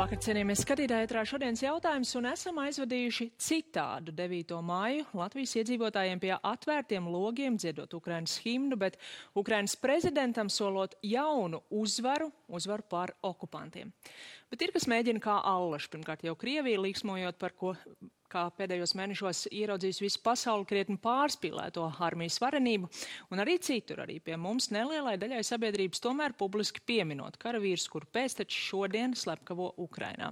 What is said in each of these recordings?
Labvakar, cienījamies skatītāji, ētrā šodienas jautājums un esam aizvadījuši citādu 9. māju Latvijas iedzīvotājiem pie atvērtiem logiem dziedot Ukrainas himnu, bet Ukrainas prezidentam solot jaunu uzvaru, uzvaru pār okupantiem. Bet ir, kas mēģina kā allaši, pirmkārt jau Krievija līksmojot par ko kā pēdējos mēnešos ieraudzījis visu pasauli krietni pārspīlēto armijas varenību, un arī citur, arī pie mums nelielai daļai sabiedrības tomēr publiski pieminot karavīrus, kur pēcteči šodien slepkavo Ukrainā.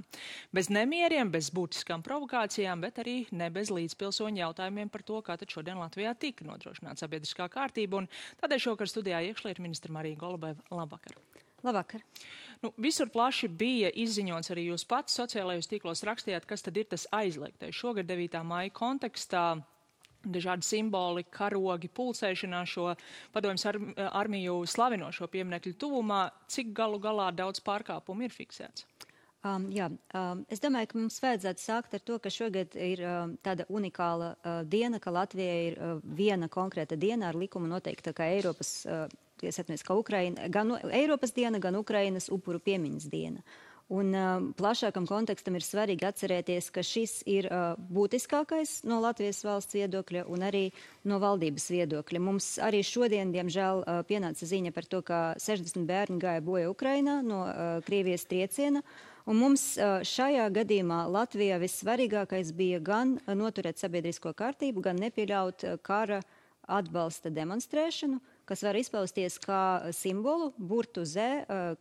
Bez nemieriem, bez būtiskām provokācijām, bet arī ne bez līdzpilsoņu jautājumiem par to, kā tad šodien Latvijā tika nodrošināta sabiedriskā kārtība, un tādēļ šokar studijā iekšlietu ministra Marija Golubeva. Labvakar! Labvakar! Nu, visur plaši bija izziņots arī jūs pats sociālajos tīklos rakstījāt, kas tad ir tas aizliegtais. Šogad 9. maija kontekstā dažādi simboli, karogi, pulsēšanā šo padomjas ar, armiju slavinošo pieminekļu tuvumā, cik galu galā daudz pārkāpumu ir fiksēts? Um, jā, um, es domāju, ka mums vajadzētu sākt ar to, ka šogad ir um, tāda unikāla uh, diena, ka Latvijai ir uh, viena konkrēta diena ar likumu noteikta kā Eiropas uh, atceros, ka Ukraina, gan Eiropas diena, gan Ukrainas upuru piemiņas diena. Un uh, plašākam kontekstam ir svarīgi atcerēties, ka šis ir uh, būtiskākais no Latvijas valsts viedokļa un arī no valdības viedokļa. Mums arī šodien, diemžēl, uh, pienāca ziņa par to, ka 60 bērni gāja boja Ukrainā no uh, Krievijas trieciena. Un mums uh, šajā gadījumā Latvijā vissvarīgākais bija gan noturēt sabiedrisko kārtību, gan nepieļaut uh, kara atbalsta demonstrēšanu, kas var izpausties kā simbolu, burtu zē,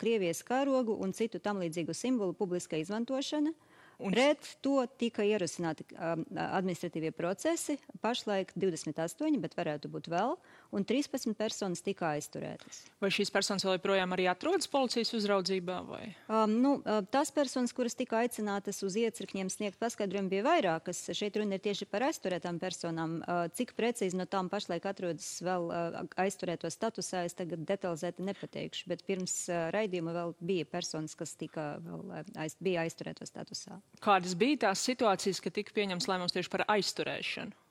Krievijas karogu un citu tam līdzīgu simbolu publiska izmantošana. Un pret to tika ierosināti um, administratīvie procesi, pašlaik 28, bet varētu būt vēl, un 13 personas tika aizturētas. Vai šīs personas vēl joprojām arī atrodas policijas uzraudzībā? Vai? Um, nu, tās personas, kuras tika aicinātas uz iecirkņiem sniegt paskaidrojumu, bija vairākas. Šeit runa ir tieši par aizturētām personām. Uh, cik precīzi no tām pašlaik atrodas vēl uh, aizturēto statusā, es tagad detalizēti nepateikšu, bet pirms uh, raidījuma vēl bija personas, kas tika vēl aiz, bija aizturēto statusā. Kādas bija tās situācijas, kad tika pieņems lēmums tieši par aizturēšanu?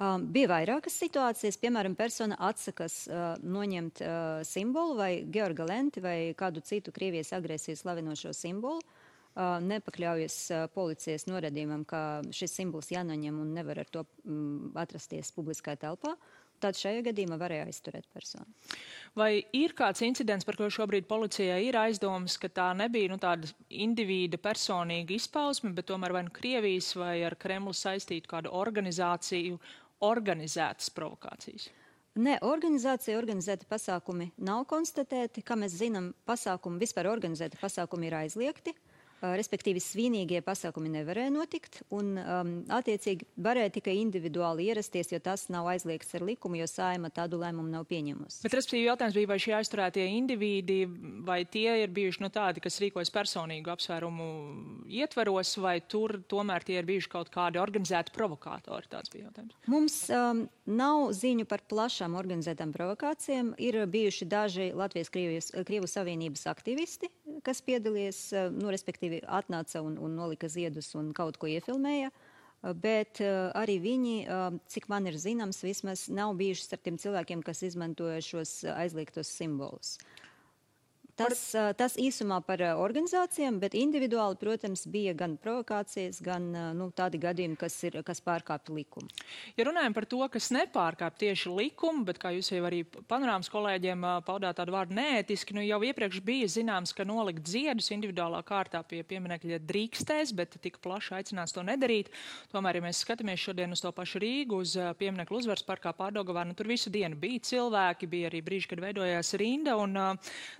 Um, bija vairākas situācijas, piemēram, persona atsakas uh, noņemt uh, simbolu vai georga lenti vai kādu citu Krievijas agresijas slavinošo simbolu. Uh, nepakļaujas uh, policijas norādījumam, ka šis simbols jānoņem un nevar ar to mm, atrasties publiskā telpā. Tad šajā gadījumā varēja aizturēt personu. Vai ir kāds incidents, par ko šobrīd policijai ir aizdomas, ka tā nebija nu, tāda individa personīga izpausme, bet tomēr vai nu Krievijas vai ar Kremlu saistītu kādu organizāciju organizētas provokācijas? Ne, organizācija, organizēti pasākumi nav konstatēti. Kā mēs zinām, pasākumi, vispār organizēti pasākumi ir aizliegti. Uh, respektīvi svinīgie pasākumi nevarēja notikt, un um, attiecīgi varēja tikai individuāli ierasties, jo tas nav aizliegts ar likumu, jo saima tādu lēmumu nav pieņemusi. Bet, respektīvi, jautājums bija, vai šie aizturētie indivīdi, vai tie ir bijuši nu, tādi, kas rīkojas personīgu apsvērumu ietveros, vai tur tomēr tie ir bijuši kaut kādi organizēti provokātori? Tāds bija jautājums. Mums um, nav ziņu par plašām organizētām provokācijām. Ir bijuši daži Latvijas Krievijas, Krievu Savienības aktivisti, kas piedalījās, uh, nu, respektīvi, atnāca un, un nolika ziedus un kaut ko iefilmēja. Bet uh, arī viņi, cik man ir zināms, vismaz nav bijuši starp tiem cilvēkiem, kas izmantoja šos aizliegtos simbolus. Tas, tas īsumā par organizācijām, bet individuāli, protams, bija gan provokācijas, gan nu, tādi gadījumi, kas, ir, kas pārkāpja likumu. Ja runājam par to, kas nepārkāpj tieši likumu, bet kā jūs jau arī panorāmas kolēģiem paudāt tādu vārdu neētiski, nu jau iepriekš bija zināms, ka nolikt ziedus individuālā kārtā pie pieminekļa drīkstēs, bet tik plaši aicināts to nedarīt. Tomēr, ja mēs skatāmies šodien uz to pašu Rīgu, uz pieminekļu uzvaras parkā pārdogavā, nu tur visu dienu bija cilvēki, bija arī brīži, kad veidojās rinda, un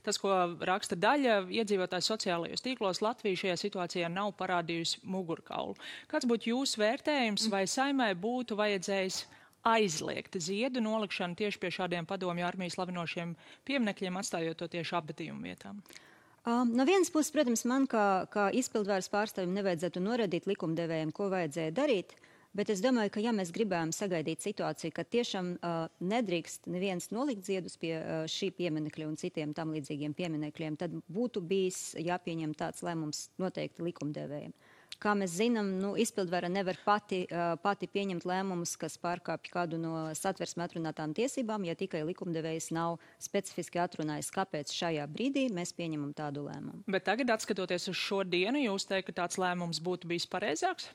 tas, ko raksta daļa iedzīvotāju sociālajos tīklos, Latvija šajā situācijā nav parādījusi mugurkaulu. Kāds būtu jūsu vērtējums, vai saimai būtu vajadzējis aizliegt ziedu nolikšanu tieši pie šādiem padomju armijas slavinošiem pieminekļiem, atstājot to tieši apbedījumu vietām? Um, no vienas puses, protams, man kā, kā izpildvaras pārstāvim nevajadzētu norādīt likumdevējiem, ko vajadzēja darīt. Uh, Bet es domāju, ka ja mēs gribējām sagaidīt situāciju, ka tiešām uh, nedrīkst neviens nolikt ziedus pie uh, šī pieminekļa un citiem tam līdzīgiem pieminekļiem, tad būtu bijis jāpieņem tāds lēmums noteikti likumdevējiem. Kā mēs zinām, nu, izpildvara nevar pati, uh, pati pieņemt lēmumus, kas pārkāpj kādu no satversmē atrunātām tiesībām, ja tikai likumdevējs nav specifiski atrunājis, kāpēc šajā brīdī mēs pieņemam tādu lēmumu. Bet tagad, skatoties uz šo dienu, jūs teikt, ka tāds lēmums būtu bijis pareizāks?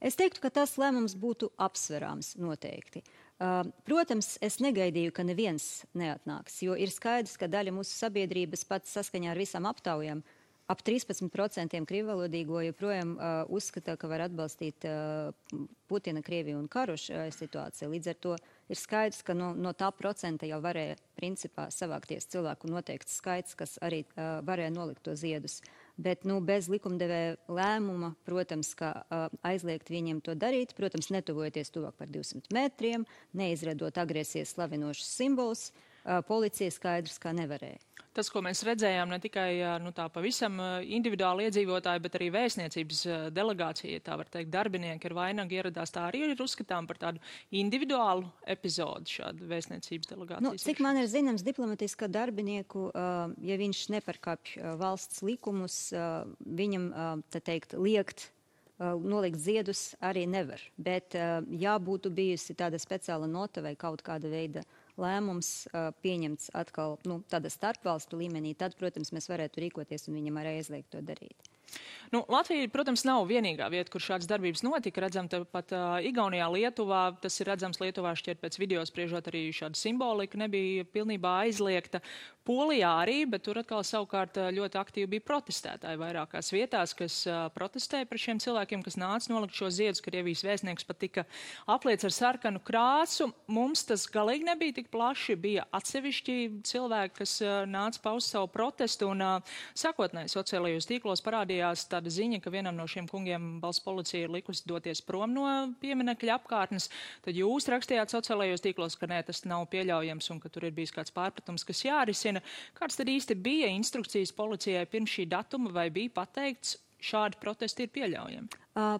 Es teiktu, ka tas lēmums būtu apsverāms noteikti. Uh, protams, es negaidīju, ka neviens neatnāks, jo ir skaidrs, ka daļa mūsu sabiedrības pats saskaņā ar visām aptaujām ap 13% krīvvalodīgo joprojām uh, uzskata, ka var atbalstīt uh, Putina, Krieviju un karu šajā situācijā. Līdz ar to ir skaidrs, ka no, no tā procenta jau varēja principā savākties cilvēku noteikts skaits, kas arī uh, varēja nolikt to ziedus. Bet nu, bez likumdevēja lēmuma, protams, ka uh, aizliegt viņiem to darīt, protams, netuvojoties tuvāk par 200 metriem, neizradot agresijas slavinošus simbolus, uh, policija skaidrs, kā nevarēja tas, ko mēs redzējām, ne tikai nu, tā pavisam individuāli iedzīvotāji, bet arī vēstniecības delegācija, tā var teikt, darbinieki ar vainagu ieradās. Tā arī ir uzskatām par tādu individuālu epizodu šādu vēstniecības delegāciju. Nu, cik man ir zināms, diplomatiskā darbinieku, ja viņš neparkāpj valsts likumus, viņam, tā teikt, liekt nolikt ziedus arī nevar. Bet, ja būtu bijusi tāda speciāla nota vai kaut kāda veida lēmums pieņemts atkal nu, tādā starpvalstu līmenī, tad, protams, mēs varētu rīkoties un viņam arī aizliegt to darīt. Nu, Latvija, protams, nav vienīgā vieta, kur šādas darbības notika. Redzam, pat uh, Igaunijā, Lietuvā, tas ir redzams Lietuvā šķiet pēc video spriežot arī šāda simbolika nebija pilnībā aizliegta. Polijā arī, bet tur atkal savukārt ļoti aktīvi bija protestētāji vairākās vietās, kas protestēja par šiem cilvēkiem, kas nāca nolikt šo ziedus. Krievijas vēstnieks pat tika apliec ar sarkanu krāsu. Mums tas galīgi nebija tik plaši. Bija atsevišķi cilvēki, kas nāca paust savu protestu un sakotnēji sociālajos tīklos parādījās tāda ziņa, ka vienam no šiem kungiem valsts policija ir likusi doties prom no pieminekļa apkārtnes. Tad jūs rakstījāt sociālajos tīklos, ka nē, tas nav pieļaujams un ka tur ir bijis kāds pārpratums, kas jārisina jāzina, kāds tad īsti bija instrukcijas policijai pirms šī datuma, vai bija pateikts, šādi protesti ir pieļaujami?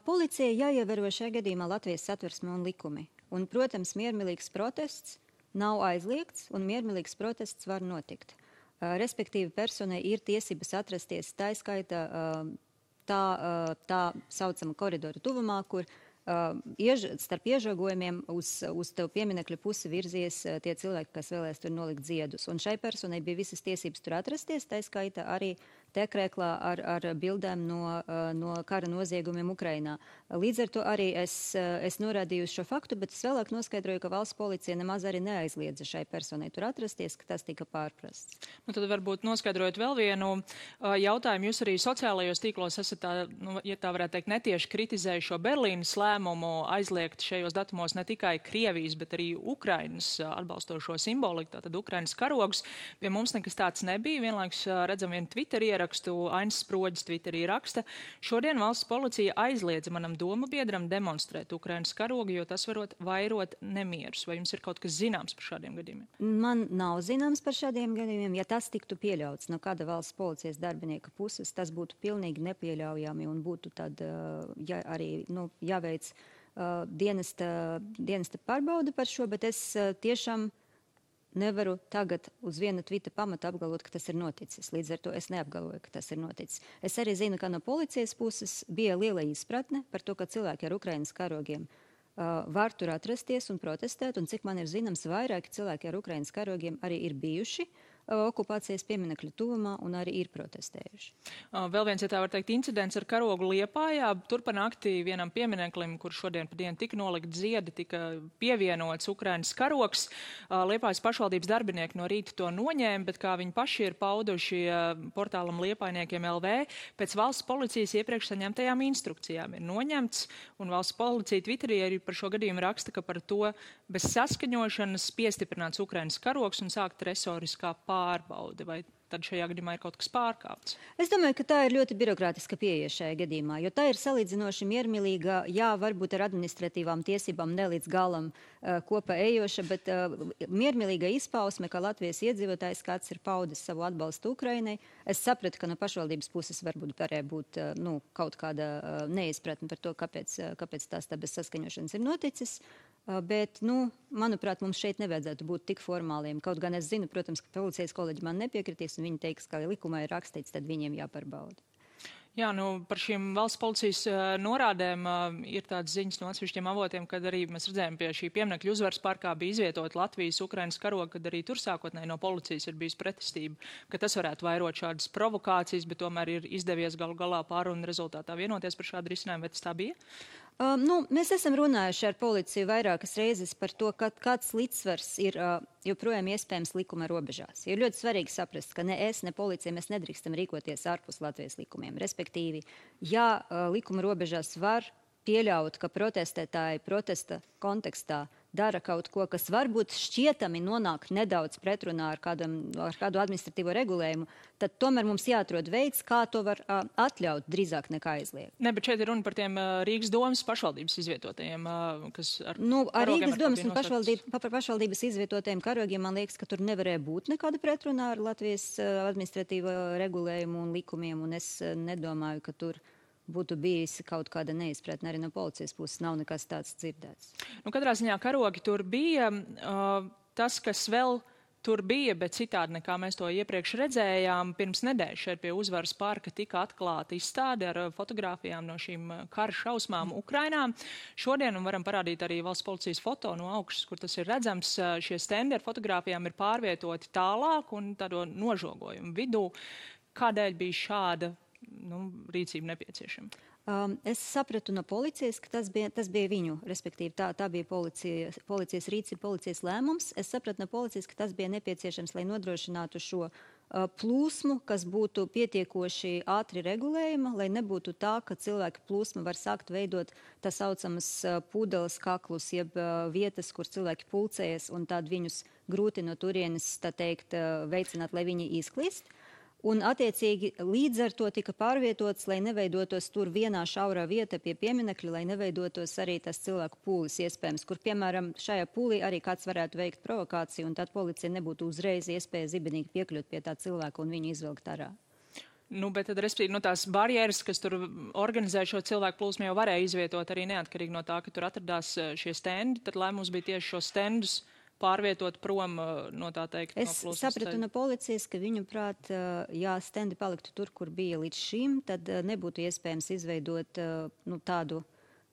Policija jāievēro šajā gadījumā Latvijas satversme un likumi. Un, protams, miermīlīgs protests nav aizliegts, un miermīlīgs protests var notikt. Respektīvi, personai ir tiesības atrasties tā skaita tā, tā saucama koridora tuvumā, kur Uh, iež, starp iežogojumiem uz, uz tev pieminekļa pusi virzies uh, tie cilvēki, kas vēlēs tur nolikt ziedus. Un šai personai bija visas tiesības tur atrasties, tā skaita arī tekrēklā ar, ar bildēm no, no kara noziegumiem Ukrainā. Līdz ar to arī es, es norādīju šo faktu, bet es vēlāk noskaidroju, ka valsts policija nemaz arī neaizliedza šai personai tur atrasties, ka tas tika pārprasts. Nu, tad varbūt noskaidrojot vēl vienu jautājumu. Jūs arī sociālajos tīklos esat, tā, nu, ja tā varētu teikt, netieši kritizējuši šo Berlīnas lēmumu aizliegt šajos datumos ne tikai Krievijas, bet arī Ukrainas atbalstošo simboliku, tātad Ukrainas karogus. Pie mums nekas tāds nebija. Vienlaikus redzam vienu Twitter ierakstu ierakstu Ainas Sproģis Twitterī raksta, šodien valsts policija aizliedza manam domu biedram demonstrēt Ukrainas karogu, jo tas varot vairot nemierus. Vai jums ir kaut kas zināms par šādiem gadījumiem? Man nav zināms par šādiem gadījumiem. Ja tas tiktu pieļauts no kāda valsts policijas darbinieka puses, tas būtu pilnīgi nepieļaujami un būtu tad ja, arī nu, jāveic uh, dienesta, dienesta pārbauda par šo, bet es uh, tiešām nevaru tagad uz viena tvita pamata apgalvot, ka tas ir noticis. Līdz ar to es neapgalvoju, ka tas ir noticis. Es arī zinu, ka no policijas puses bija liela izpratne par to, ka cilvēki ar Ukrainas karogiem uh, var tur atrasties un protestēt, un cik man ir zināms, vairāki cilvēki ar Ukrainas karogiem arī ir bijuši. Uh, okupācijas pieminekļu tuvumā un arī ir protestējuši. Vēl viens, ja tā var teikt, incidents ar karogu Liepājā. Tur pa naktī vienam piemineklim, kur šodien pa dienu tika nolikt ziedi, tika pievienots Ukrainas karoks. Liepājas pašvaldības darbinieki no rīta to noņēma, bet kā viņi paši ir pauduši portālam Liepājniekiem LV, pēc valsts policijas iepriekš saņemtajām instrukcijām ir noņemts, un valsts policija Twitterī arī par šo gadījumu raksta, ka par to bez saskaņošanas piestiprināts Ukrainas karoks un sākt resoriskā pārējā pārbaude, vai tad šajā gadījumā ir kaut kas pārkāpts? Es domāju, ka tā ir ļoti birokrātiska pieeja šajā gadījumā, jo tā ir salīdzinoši miermīlīga, jā, varbūt ar administratīvām tiesībām ne līdz galam uh, kopā ejoša, bet uh, miermīlīga izpausme, ka Latvijas iedzīvotājs kāds ir paudis savu atbalstu Ukrainai. Es sapratu, ka no pašvaldības puses varbūt varēja būt uh, nu, kaut kāda uh, neizpratne par to, kāpēc, uh, kāpēc tās tā bez saskaņošanas ir noticis. Bet, nu, manuprāt, mums šeit nevajadzētu būt tik formāliem. Kaut gan es zinu, protams, ka policijas kolēģi man nepiekritīs, un viņi teiks, ka likumā ir rakstīts, tad viņiem jāpārbauda. Jā, nu, par šīm valsts policijas uh, norādēm uh, ir tādas ziņas no atsevišķiem avotiem, kad arī mēs redzējām pie šī pieminekļa uzvaras parkā bija izvietot Latvijas, Ukrainas karoga, kad arī tur sākotnēji no policijas ir bijis pretestība, ka tas varētu vairot šādas provokācijas, bet tomēr ir izdevies galu galā pārunu rezultātā vienoties par šādu risinājumu, vai tas tā bija? Um, nu, mēs esam runājuši ar policiju vairākas reizes par to, ka, kāds līdzsvars ir uh, joprojām iespējams likuma robežās. Ir ļoti svarīgi saprast, ka ne es, ne policija mēs nedrīkstam rīkoties ārpus Latvijas likumiem. Respektīvi, ja uh, likuma robežās var pieļaut, ka protestētāji protesta kontekstā dara kaut ko, kas varbūt šķietami nonāk nedaudz pretrunā ar, kādam, ar kādu administratīvo regulējumu, tad tomēr mums jāatrod veids, kā to var uh, atļaut drīzāk nekā aizliegt. Ne, bet šeit ir runa par tiem uh, Rīgas domas pašvaldības izvietotajiem, uh, kas ar. Nu, ar Rīgas domas un pašvaldība, pa, pašvaldības izvietotajiem karogiem man liekas, ka tur nevarēja būt nekāda pretrunā ar Latvijas uh, administratīvo regulējumu un likumiem, un es uh, nedomāju, ka tur būtu bijis kaut kāda neizpratne arī no policijas puses. Nav nekas tāds dzirdēts. Nu, katrā ziņā karogi tur bija. Uh, tas, kas vēl tur bija, bet citādi nekā mēs to iepriekš redzējām, pirms nedēļas šeit pie uzvaras parka tika atklāta izstāde ar fotografijām no šīm kara šausmām Ukrainā. Šodien varam parādīt arī valsts policijas foto no augšas, kur tas ir redzams. Šie stendi ar fotografijām ir pārvietoti tālāk un tādo nožogojumu vidū. Kādēļ bija šāda nu, rīcība nepieciešama? Um, es sapratu no policijas, ka tas bija, tas bija viņu, respektīvi tā, tā bija policija, policijas rīcība, policijas lēmums. Es sapratu no policijas, ka tas bija nepieciešams, lai nodrošinātu šo uh, plūsmu, kas būtu pietiekoši ātri regulējama, lai nebūtu tā, ka cilvēku plūsma var sākt veidot tā saucamas uh, pūdeles kaklus, jeb uh, vietas, kur cilvēki pulcējas un tad viņus grūti no turienes, tā teikt, uh, veicināt, lai viņi izklīst. Uh, Un, attiecīgi, līdz ar to tika pārvietots, lai neveidotos tur vienā šaurā vieta pie pieminekļa, lai neveidotos arī tas cilvēku pūlis iespējams, kur, piemēram, šajā pūlī arī kāds varētu veikt provokāciju, un tad policija nebūtu uzreiz iespēja zibenīgi piekļūt pie tā cilvēka un viņu izvilkt ārā. Nu, bet tad, respektīvi, nu, tās barjeras, kas tur organizē šo cilvēku plūsmu, jau varēja izvietot arī neatkarīgi no tā, ka tur atradās eh, šie stendi. Tad lēmums bija tieši šos stendus pārvietot prom no tā teikt. Es no sapratu no policijas, ka viņu prāt, uh, ja stendi paliktu tur, kur bija līdz šim, tad nebūtu iespējams izveidot nu, tādu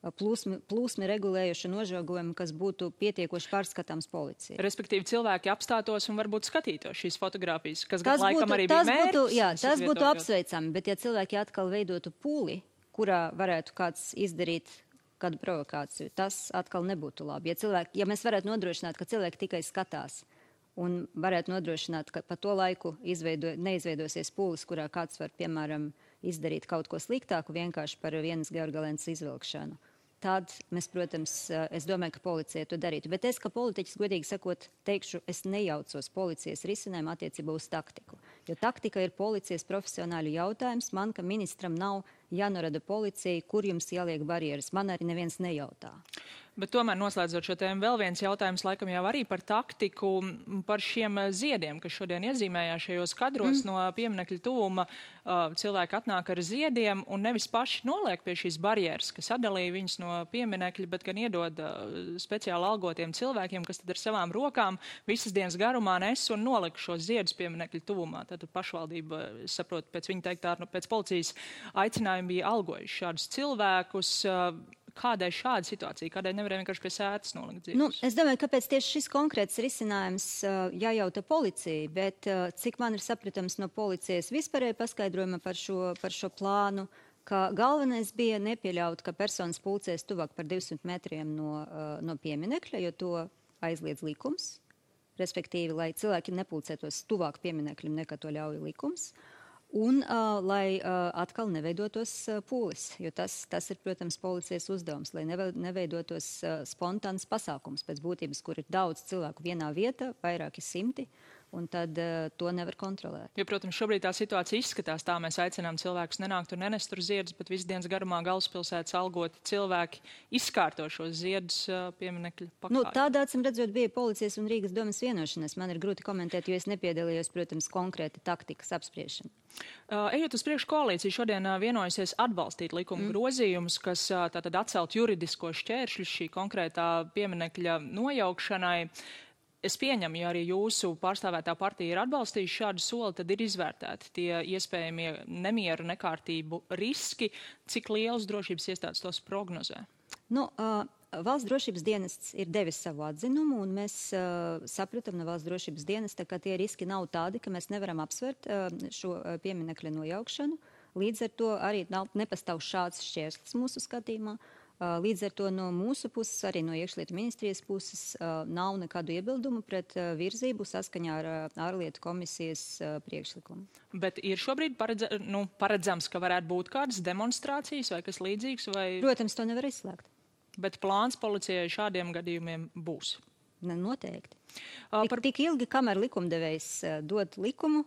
plūsmi, plūsmi regulējušu nožogojumu, kas būtu pietiekoši pārskatāms policijai. Respektīvi, cilvēki apstātos un varbūt skatītos šīs fotogrāfijas, kas tas laikam būtu, arī bija mērķis. Būtu, jā, tas būtu apsveicami, bet ja cilvēki atkal veidotu pūli, kurā varētu kāds izdarīt kādu provokāciju. Tas atkal nebūtu labi. Ja, cilvēki, ja mēs varētu nodrošināt, ka cilvēki tikai skatās un varētu nodrošināt, ka pa to laiku izveido, neizveidosies pūlis, kurā kāds var, piemēram, izdarīt kaut ko sliktāku vienkārši par vienas georgalēnas izvilkšanu. Tad mēs, protams, es domāju, ka policija to darītu. Bet es, kā politiķis, godīgi sakot, teikšu, es nejaucos policijas risinājumu attiecībā uz taktiku. Jo taktika ir policijas profesionāļu jautājums. Man, ka ministram nav jānorada policijai, kur jums jāliek barjeras. Man arī neviens nejautā. Bet tomēr noslēdzot šo tēmu, vēl viens jautājums laikam jau arī par taktiku, par šiem ziediem, kas šodien iezīmējās šajos kadros mm. no pieminekļa tuvuma. Uh, cilvēki atnāk ar ziediem un nevis paši noliek pie šīs barjeras, kas atdalīja viņus no pieminekļa, bet gan iedod uh, speciāli algotiem cilvēkiem, kas tad ar savām rokām visas dienas garumā nes un nolika šos ziedus pieminekļa tuvumā. Tad pašvaldība, saprot, pēc viņa teiktā, nu, pēc policijas aicinājuma bija algojuši šādus cilvēkus. Kādēļ šāda situācija? Kādēļ nevarēja vienkārši pie sēdes nolikt dzīves? Nu, es domāju, kāpēc tieši šis konkrēts risinājums uh, jājauta policija, bet uh, cik man ir sapratams no policijas vispārēja paskaidrojuma par šo, par šo plānu, ka galvenais bija nepieļaut, ka personas pulcēs tuvāk par 200 metriem no, uh, no pieminekļa, jo to aizliedz likums. Respektīvi, lai cilvēki nepulcētos tuvāk pieminekļiem, nekā to ļauj likums. Uh, Un uh, lai uh, atkal neveidotos uh, pūlis, jo tas, tas ir, protams, policijas uzdevums, lai neveidotos uh, spontāns pasākums pēc būtības, kur ir daudz cilvēku vienā vietā, vairāki simti. Uh, un tad uh, to nevar kontrolēt. Jo, protams, šobrīd tā situācija izskatās tā, mēs aicinām cilvēkus nenākt un nenest tur ziedus, bet visu dienas garumā galvaspilsētas algoti cilvēki izkārto šos ziedus uh, pieminekļu pakāpē. Nu, tādā, acīm redzot, bija policijas un Rīgas domas vienošanās. Man ir grūti komentēt, jo es nepiedalījos, protams, konkrēti taktikas apspriešana. Uh, ejot uz priekšu koalīciju, šodien uh, vienojusies atbalstīt likuma mm. grozījumus, kas uh, tātad atcelt juridisko šķēršļu šī konkrētā pieminekļa nojaukšanai. Es pieņemu, ja arī jūsu pārstāvētā partija ir atbalstījusi šādu soli, tad ir izvērtēti tie iespējamie nemieru, nekārtību riski, cik liels drošības iestādes tos prognozē. Nu, uh, Valsts drošības dienests ir devis savu atzinumu, un mēs uh, sapratām no valsts drošības dienesta, ka tie riski nav tādi, ka mēs nevaram apsvērt uh, šo pieminekļa nojaukšanu. Līdz ar to arī nav, nepastāv šāds šķērslis mūsu skatījumā. Uh, līdz ar to no mūsu puses, arī no iekšlietu ministrijas puses, uh, nav nekādu iebildumu pret uh, virzību saskaņā ar ārlietu komisijas priekšlikumu. Bet ir šobrīd paredz, nu, paredzams, ka varētu būt kādas demonstrācijas vai kas līdzīgs? Vai... Protams, to nevar izslēgt bet plāns policijai šādiem gadījumiem būs. Noteikti. Uh, par... tik, tik ilgi, kamēr likumdevējs uh, dod likumu,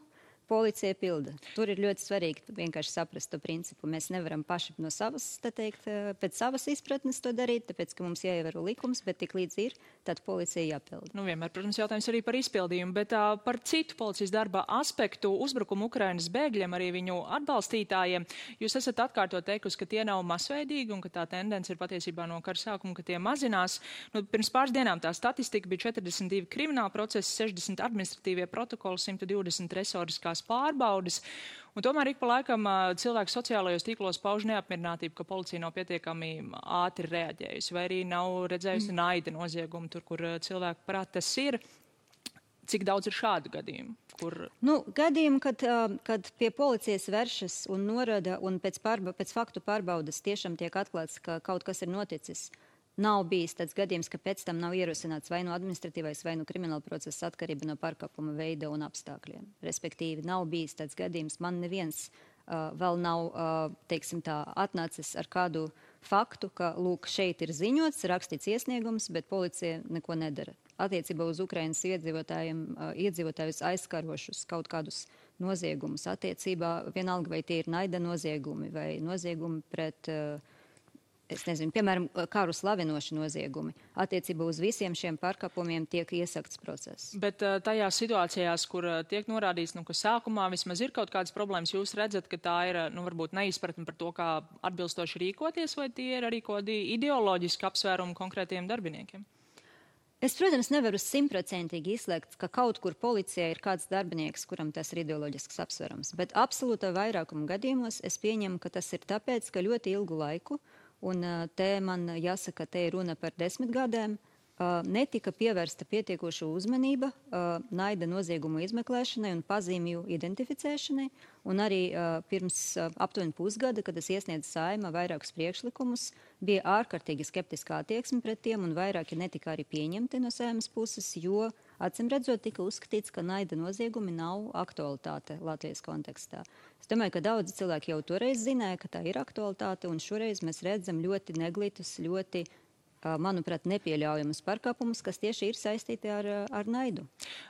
policija pilda. Tur ir ļoti svarīgi vienkārši saprast to principu. Mēs nevaram paši no savas, teikt, eh, pēc savas izpratnes to darīt, tāpēc, ka mums jāievēro likums, bet tik līdz ir, tad policija jāpilda. Nu, vienmēr, protams, jautājums arī par izpildījumu, bet uh, par citu policijas darba aspektu, uzbrukumu Ukrainas bēgļiem, arī viņu atbalstītājiem. Jūs esat atkārtot teikusi, ka tie nav masveidīgi un ka tā tendence ir patiesībā no kara sākuma, ka tie mazinās. Nu, pirms pāris dienām tā statistika bija 42 krimināla procesi, 60 administratīvie protokoli, 120 resoriskā veikās pārbaudes. Un tomēr ik pa laikam cilvēki sociālajos tīklos pauž neapmierinātību, ka policija nav pietiekami ātri reaģējusi, vai arī nav redzējusi mm. naida noziegumu tur, kur cilvēku prāt tas ir. Cik daudz ir šādu gadījumu? Kur... Nu, gadījumu, kad, kad pie policijas vēršas un norada, un pēc, pārba, pēc faktu pārbaudas tiešām tiek atklāts, ka kaut kas ir noticis. Uh, Nav bijis tāds gadījums, ka pēc tam nav ierosināts vai nu no administratīvais, vai nu no krimināla procesa atkarība no pārkāpuma veida un apstākļiem. Respektīvi, nav bijis tāds gadījums. Man neviens uh, vēl nav, uh, teiksim tā, atnācis ar kādu faktu, ka, lūk, šeit ir ziņots, rakstīts iesniegums, bet policija neko nedara. Attiecībā uz Ukrainas iedzīvotājiem, uh, iedzīvotājus aizskarošus kaut kādus noziegumus attiecībā, vienalga vai tie ir naida noziegumi vai noziegumi pret uh, es nezinu, piemēram, karu slavinoši noziegumi. Attiecībā uz visiem šiem pārkāpumiem tiek iesakts process. Bet tajās situācijās, kur tiek norādīts, nu, ka sākumā vismaz ir kaut kādas problēmas, jūs redzat, ka tā ir, nu, varbūt neizpratne par to, kā atbilstoši rīkoties, vai tie ir arī kaut kādi ideoloģiski apsvērumi konkrētiem darbiniekiem? Es, protams, nevaru simtprocentīgi izslēgt, ka kaut kur policijā ir kāds darbinieks, kuram tas ir ideoloģisks apsvērums, bet absolūtā vairākuma gadījumos es pieņemu, ka tas ir tāpēc, ka ļoti ilgu laiku uh, Un te man jāsaka, te ir runa par desmit gadiem. Netika pievērsta pietiekoša uzmanība naida noziegumu izmeklēšanai un pazīmju identificēšanai. Un arī pirms aptuveni pusgada, kad es iesniedzu saima vairākus priekšlikumus, bija ārkārtīgi skeptiskā attieksme pret tiem, un vairāki netika arī pieņemti no saimas puses, jo Acim redzot, tika uzskatīts, ka naida noziegumi nav aktualitāte Latvijas kontekstā. Es domāju, ka daudzi cilvēki jau toreiz zināja, ka tā ir aktualitāte, un šoreiz mēs redzam ļoti neglītus, ļoti manuprāt, nepieļaujamus pārkāpumus, kas tieši ir saistīti ar, ar naidu.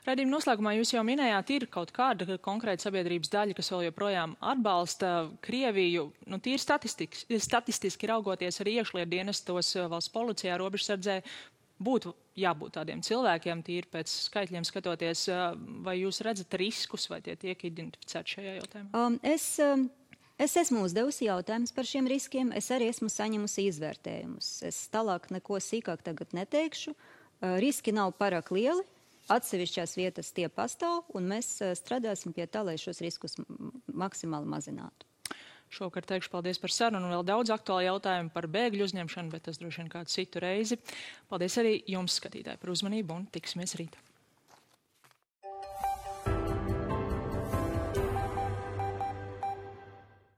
Radījuma noslēgumā jūs jau minējāt, ir kaut kāda konkrēta sabiedrības daļa, kas vēl joprojām atbalsta Krieviju. Nu, tīri statistiski raugoties arī iekšlietu dienestos valsts policijā, robežsardzē, būtu jābūt tādiem cilvēkiem, tīri pēc skaitļiem skatoties, vai jūs redzat riskus, vai tie tiek identificēti šajā jautājumā? Um, es, um, es esmu uzdevusi jautājumus par šiem riskiem, es arī esmu saņemusi izvērtējumus. Es tālāk neko sīkāk neteikšu. Riski nav pārāk lieli. Atsevišķās vietas tie pastāv, un mēs strādāsim pie tā, lai šos riskus maksimāli mazinātu. Šovakar teikšu paldies par sarunu un vēl daudz aktuālu jautājumu par bēgļu uzņemšanu, bet tas droši vien kādu citu reizi. Paldies arī jums, skatītāji, par uzmanību un tiksimies rīt.